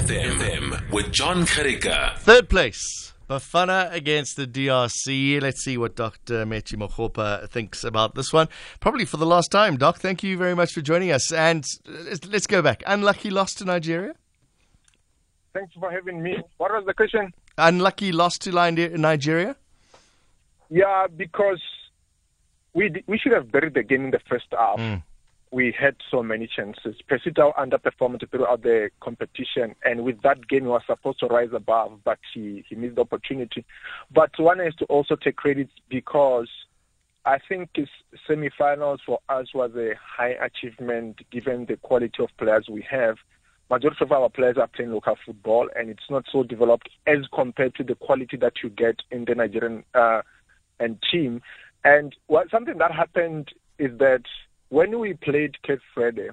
FM with John Karika. Third place. Bafana against the DRC. Let's see what Dr. Metji Makgoba thinks about this one. Probably for the last time. Doc, thank you very much for joining us. And let's go back. Unlucky loss to Nigeria? Thanks for having me. What was the question? Unlucky loss to Nigeria? Yeah, because we we should have buried the game in the first half. Mm we had so many chances. Percy Tau underperformed throughout the competition, and with that game, he was supposed to rise above, but he, he missed the opportunity. But one has to also take credit because I think his semi-finals for us was a high achievement given the quality of players we have. Majority of our players are playing local football, and it's not so developed as compared to the quality that you get in the Nigerian uh, and team. And what something that happened is that when we played Cape Verde,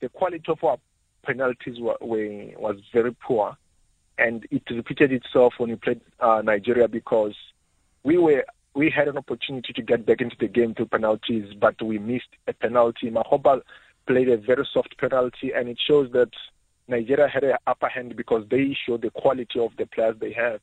the quality of our penalties were, were, was very poor, and it repeated itself when we played uh, Nigeria because we were we had an opportunity to get back into the game through penalties, but we missed a penalty. Makgopa played a very soft penalty, and it shows that Nigeria had an upper hand because they showed the quality of the players they have.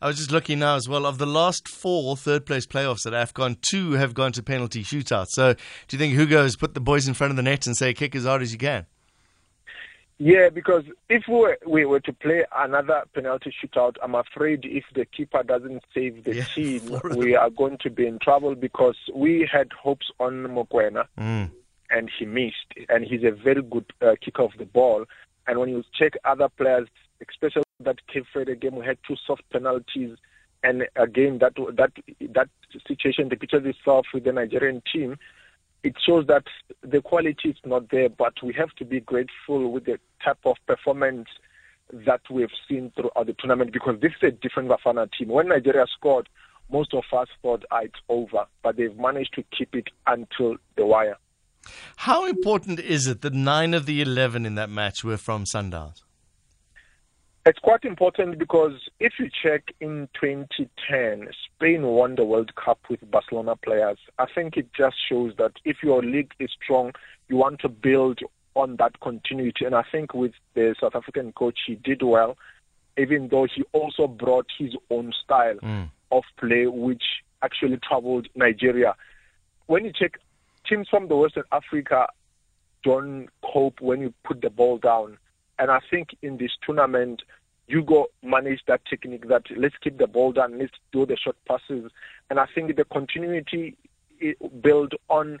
I was just looking now as well. Of the last four third place playoffs at AFCON, two have gone to penalty shootouts. So do you think Hugo has put the boys in front of the net and say, kick as hard as you can? Yeah, because if we were, we were to play another penalty shootout, I'm afraid if the keeper doesn't save the yeah, team, we are going to be in trouble because we had hopes on Mokoena mm. and he missed. And he's a very good uh, kicker of the ball. And when you check other players, especially that Cape Verde game, we had two soft penalties, and again that that that situation repeated itself with the Nigerian team. It shows that the quality is not there, but we have to be grateful with the type of performance that we've seen throughout the tournament because this is a different Bafana team. When Nigeria scored, most of us thought ah, it's over, but they've managed to keep it until the wire. How important is it that nine of the 11 in that match were from Sundowns? It's quite important because if you check in 2010, Spain won the World Cup with Barcelona players. I think it just shows that if your league is strong, you want to build on that continuity. And I think with the South African coach, he did well, even though he also brought his own style mm. of play, which actually traveled Nigeria. When you check teams from the Western Africa, don't cope when you put the ball down and I think in this tournament, Hugo manage that technique that let's keep the ball down, let's do the short passes. And I think the continuity built on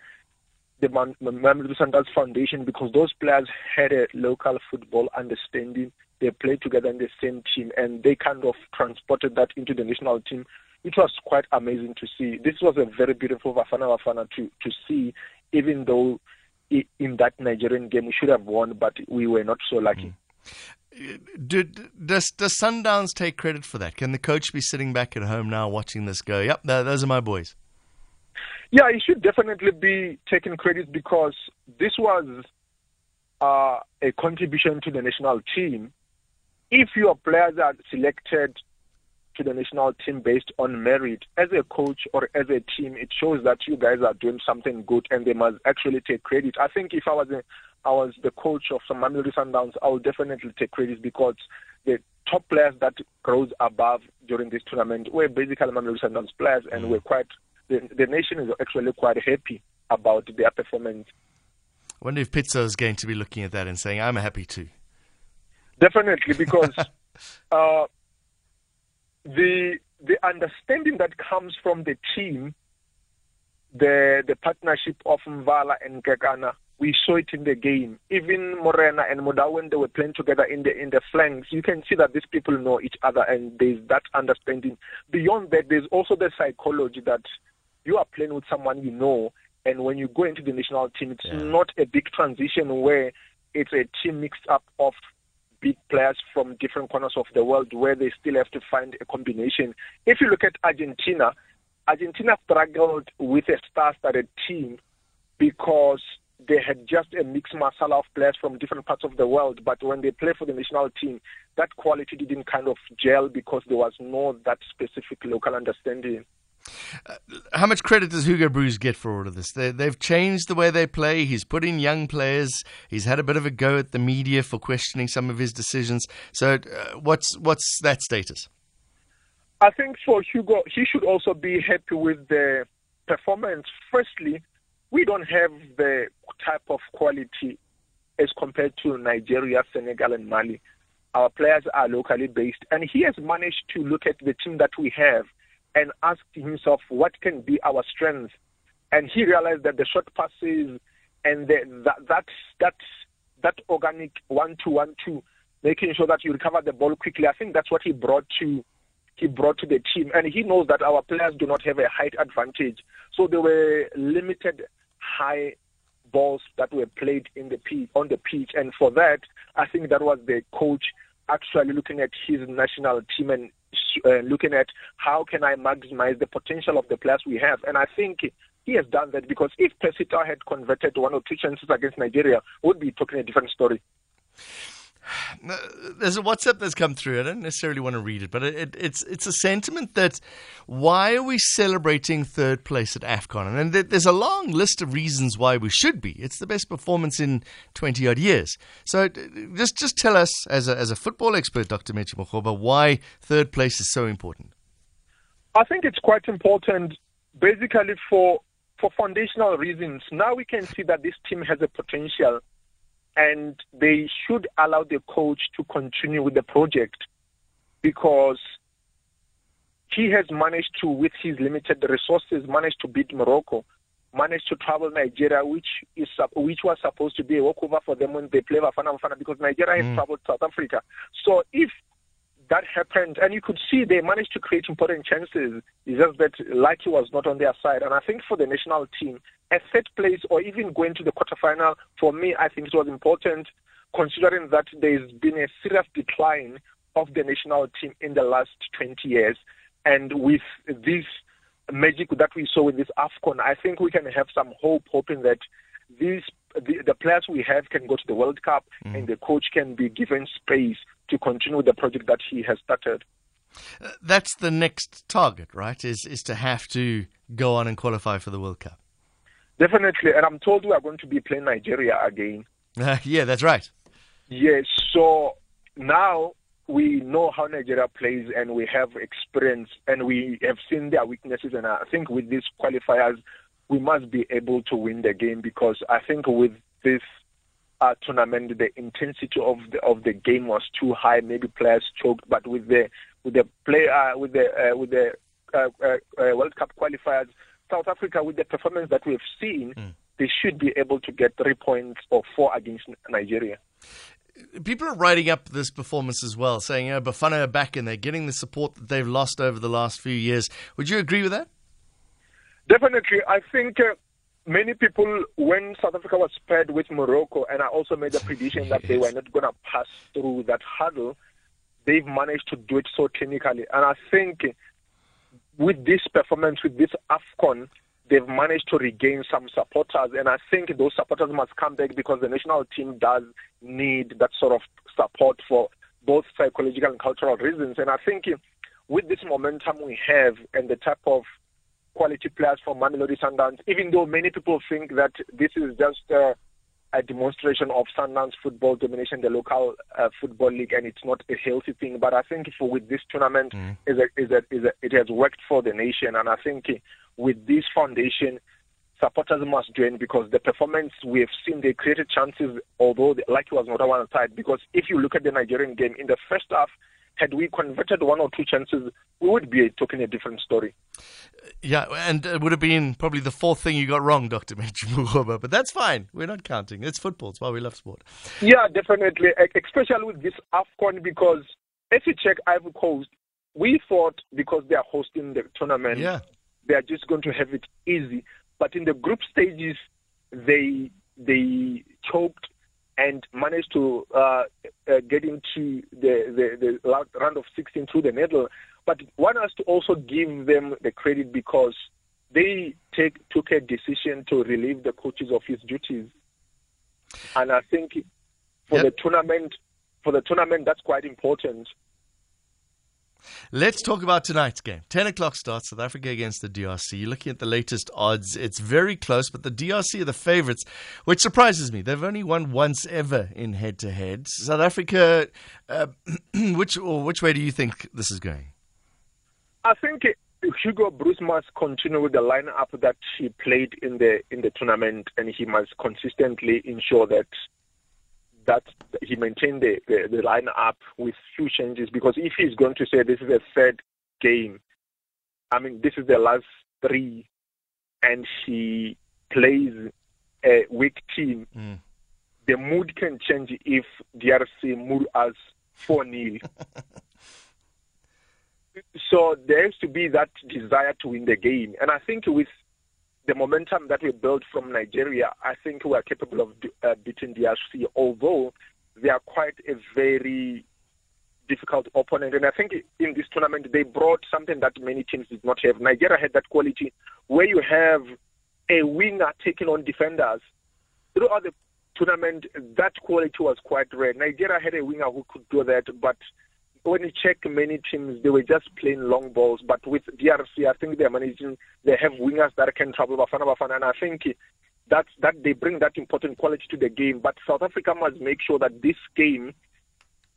the Mamelodi Foundation because those players had a local football understanding. They played together in the same team and they kind of transported that into the national team. It was quite amazing to see. This was a very beautiful Bafana Bafana to, to see, even though in that Nigerian game. We should have won, but we were not so lucky. Mm. Did, does, does Sundowns take credit for that? Can the coach be sitting back at home now watching this go, yep, those are my boys? Yeah, he should definitely be taking credit because this was uh, a contribution to the national team. If your players are selected to the national team based on merit. As a coach or as a team, it shows that you guys are doing something good and they must actually take credit. I think if I was a, I was the coach of some Mamelodi Sundowns, I would definitely take credit because the top players that rose above during this tournament were basically Mamelodi Sundowns players and mm. we're quite the, the nation is actually quite happy about their performance. I wonder if Pitso is going to be looking at that and saying, I'm happy too. Definitely, because uh, the the understanding that comes from the team, the the partnership of Mvala and Kekana, we saw it in the game. Even Morena and Mudau when they were playing together in the in the flanks, you can see that these people know each other and there's that understanding. Beyond that, there's also the psychology that you are playing with someone you know, and when you go into the national team, it's yeah. not a big transition where it's a team mixed up of big players from different corners of the world where they still have to find a combination. If you look at Argentina, Argentina struggled with a star-studded team because they had just a mixed masala of players from different parts of the world. But when they play for the national team, that quality didn't kind of gel because there was no that specific local understanding. Uh, how much credit does Hugo Broos get for all of this? They, have changed the way they play. He's put in young players. He's had a bit of a go at the media for questioning some of his decisions. So, uh, what's what's that status? I think for Hugo, he should also be happy with the performance. Firstly, we don't have the type of quality as compared to Nigeria, Senegal, and Mali. Our players are locally based, and he has managed to look at the team that we have and ask himself what can be our strength. And he realized that the short passes and the, that that that that organic one-two-one-two, making sure that you recover the ball quickly. I think that's what he brought to he brought to the team, and he knows that our players do not have a height advantage, so they were limited high balls that were played in the pitch, on the pitch, and for that, I think that was the coach actually looking at his national team and uh, looking at how can I maximize the potential of the players we have, and I think he has done that because if Percy Tau had converted one or two chances against Nigeria, would be talking a different story. There's a WhatsApp that's come through. I don't necessarily want to read it, but it, it, it's it's a sentiment that why are we celebrating third place at AFCON? And there's a long list of reasons why we should be. It's the best performance in 20 odd years. So uh, just just tell us, as a, as a football expert, Dr. Metji Makgoba, why third place is so important. I think it's quite important, basically for for foundational reasons. Now we can see that this team has a potential and they should allow the coach to continue with the project because he has managed to, with his limited resources, managed to beat Morocco, managed to travel Nigeria, which is which was supposed to be a walkover for them when they play Bafana Bafana because Nigeria mm. has traveled South Africa. So if that happened, and you could see they managed to create important chances. It's just that lucky was not on their side. And I think for the national team, a third place or even going to the quarterfinal, for me, I think it was important, considering that there's been a serious decline of the national team in the last 20 years. And with this magic that we saw with this AFCON, I think we can have some hope, hoping that these the, the players we have can go to the World Cup mm. and the coach can be given space to continue the project that he has started. Uh, that's the next target, right? Is is to have to go on and qualify for the World Cup. Definitely, and I'm told we are going to be playing Nigeria again. Uh, yeah, that's right. Yes, so now we know how Nigeria plays, and we have experience, and we have seen their weaknesses. And I think with these qualifiers, we must be able to win the game because I think with this uh, tournament, the intensity of the of the game was too high. Maybe players choked, but with the with the play uh, with the uh, with the uh, uh, uh, World Cup qualifiers, South Africa with the performance that we've seen, mm. they should be able to get three points or four against Nigeria. People are writing up this performance as well, saying, know, Bafana are back and they're getting the support that they've lost over the last few years. Would you agree with that? Definitely. I think uh, many people, when South Africa was paired with Morocco, and I also made a prediction that they were not going to pass through that hurdle, they've managed to do it so clinically. And I think with this performance, with this AFCON, they've managed to regain some supporters. And I think those supporters must come back because the national team does need that sort of support for both psychological and cultural reasons. And I think with this momentum we have and the type of quality players from Mamelodi Sundowns, even though many people think that this is just uh, a demonstration of Sundowns football domination, the local uh, football league, and it's not a healthy thing. But I think for with this tournament, mm. is a, is a, is a, it has worked for the nation, and I think with this foundation, supporters must join because the performance we have seen, they created chances, although the, like it was not a one side. Because if you look at the Nigerian game in the first half, had we converted one or two chances, we would be talking a different story. Yeah, and it would have been probably the fourth thing you got wrong, Dr. Metji but that's fine. We're not counting. It's football. It's why we love sport. Yeah, definitely, especially with this AFCON because if you check Ivory Coast, we thought because they are hosting the tournament, yeah. they are just going to have it easy. But in the group stages, they they choked and managed to uh, uh, get into the, the, the round of 16 through the medal. But one has to also give them the credit because they take, took a decision to relieve the coaches of his duties. And I think for yep. the tournament, for the tournament, that's quite important. Let's talk about tonight's game. 10 o'clock starts, South Africa against the DRC. Looking at the latest odds, it's very close, but the DRC are the favourites, which surprises me. They've only won once ever in head to head. South Africa, uh, which, or which way do you think this is going? I think Hugo Broos must continue with the lineup that he played in the in the tournament, and he must consistently ensure that that he maintained the, the, the lineup with few changes because if he's going to say this is a third game, I mean, this is the last three, and he plays a weak team, mm. the mood can change if DRC move us 4 0. so there has to be that desire to win the game. And I think with the momentum that we built from Nigeria, I think we are capable of uh, beating DRC, although they are quite a very difficult opponent. And I think in this tournament, they brought something that many teams did not have. Nigeria had that quality where you have a winger taking on defenders. Throughout the tournament, that quality was quite rare. Nigeria had a winger who could do that, but when you check many teams, they were just playing long balls. But with DRC, I think they're managing. They have wingers that can travel Bafana Bafana, and I think that that they bring that important quality to the game. But South Africa must make sure that this game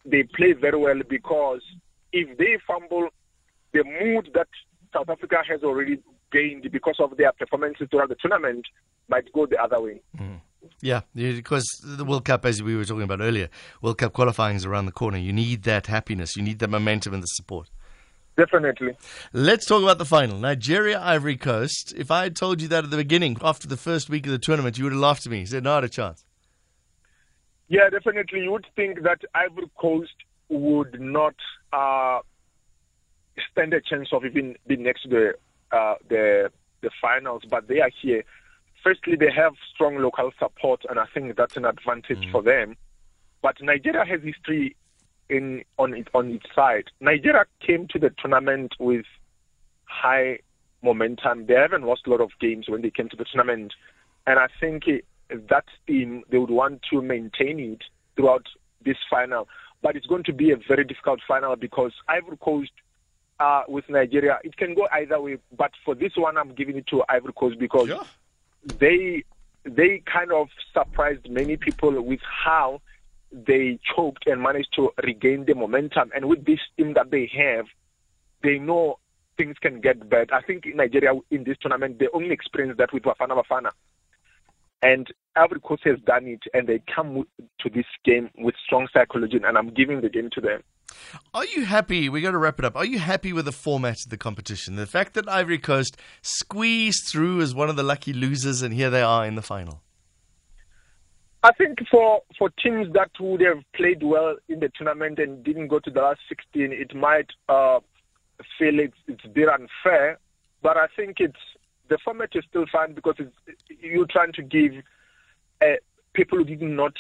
they play very well because if they fumble, the mood that South Africa has already gained because of their performances throughout the tournament might go the other way. Mm. Yeah, because the World Cup, as we were talking about earlier, World Cup qualifying is around the corner. You need that happiness, you need that momentum and the support. Definitely. Let's talk about the final. Nigeria, Ivory Coast. If I had told you that at the beginning, after the first week of the tournament, you would have laughed at me. You said, not a chance. Yeah, definitely. You would think that Ivory Coast would not uh, stand a chance of even being next to the, uh, the, the finals, but they are here firstly, they have strong local support, and I think that's an advantage mm. for them. But Nigeria has history in on it on its side. Nigeria came to the tournament with high momentum. They haven't lost a lot of games when they came to the tournament, and I think that team they would want to maintain it throughout this final. But it's going to be a very difficult final because Ivory Coast uh, with Nigeria, it can go either way. But for this one, I'm giving it to Ivory Coast because yeah they they kind of surprised many people with how they choked and managed to regain the momentum. And with this team that they have, they know things can get bad. I think in Nigeria in this tournament they only experienced that with Bafana Bafana. And Ivory Coast has done it, and they come to this game with strong psychology, and I'm giving the game to them. Are you happy? We got to wrap it up. Are you happy with the format of the competition? The fact that Ivory Coast squeezed through as one of the lucky losers, and here they are in the final. I think for, for teams that would have played well in the tournament and didn't go to the last 16, it might uh, feel it's, it's a bit unfair. But I think it's the format is still fine because you're trying to give uh, people who did not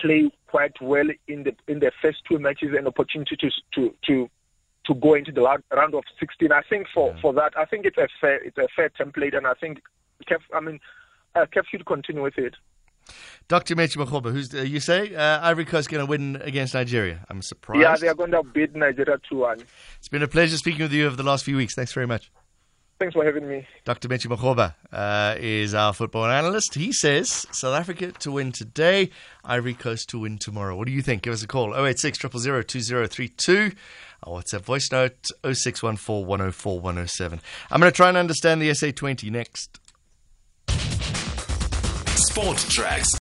play quite well in the in the first two matches an opportunity to to to to go into the round of 16. I think for, yeah. for that, I think it's a fair it's a fair template, and I think I mean, uh, CAF should continue with it. Dr. Metji Makgoba, who's uh, you say uh, Ivory Coast going to win against Nigeria? I'm surprised. Yeah, they are going to beat Nigeria 2-1. It's been a pleasure speaking with you over the last few weeks. Thanks very much. Thanks for having me. Dr. Metji Makgoba uh, is our football analyst. He says South Africa to win today, Ivory Coast to win tomorrow. What do you think? Give us a call 086 000 2032. Our WhatsApp voice note 0614 104 107. I'm going to try and understand the SA20 next. Sport Tracks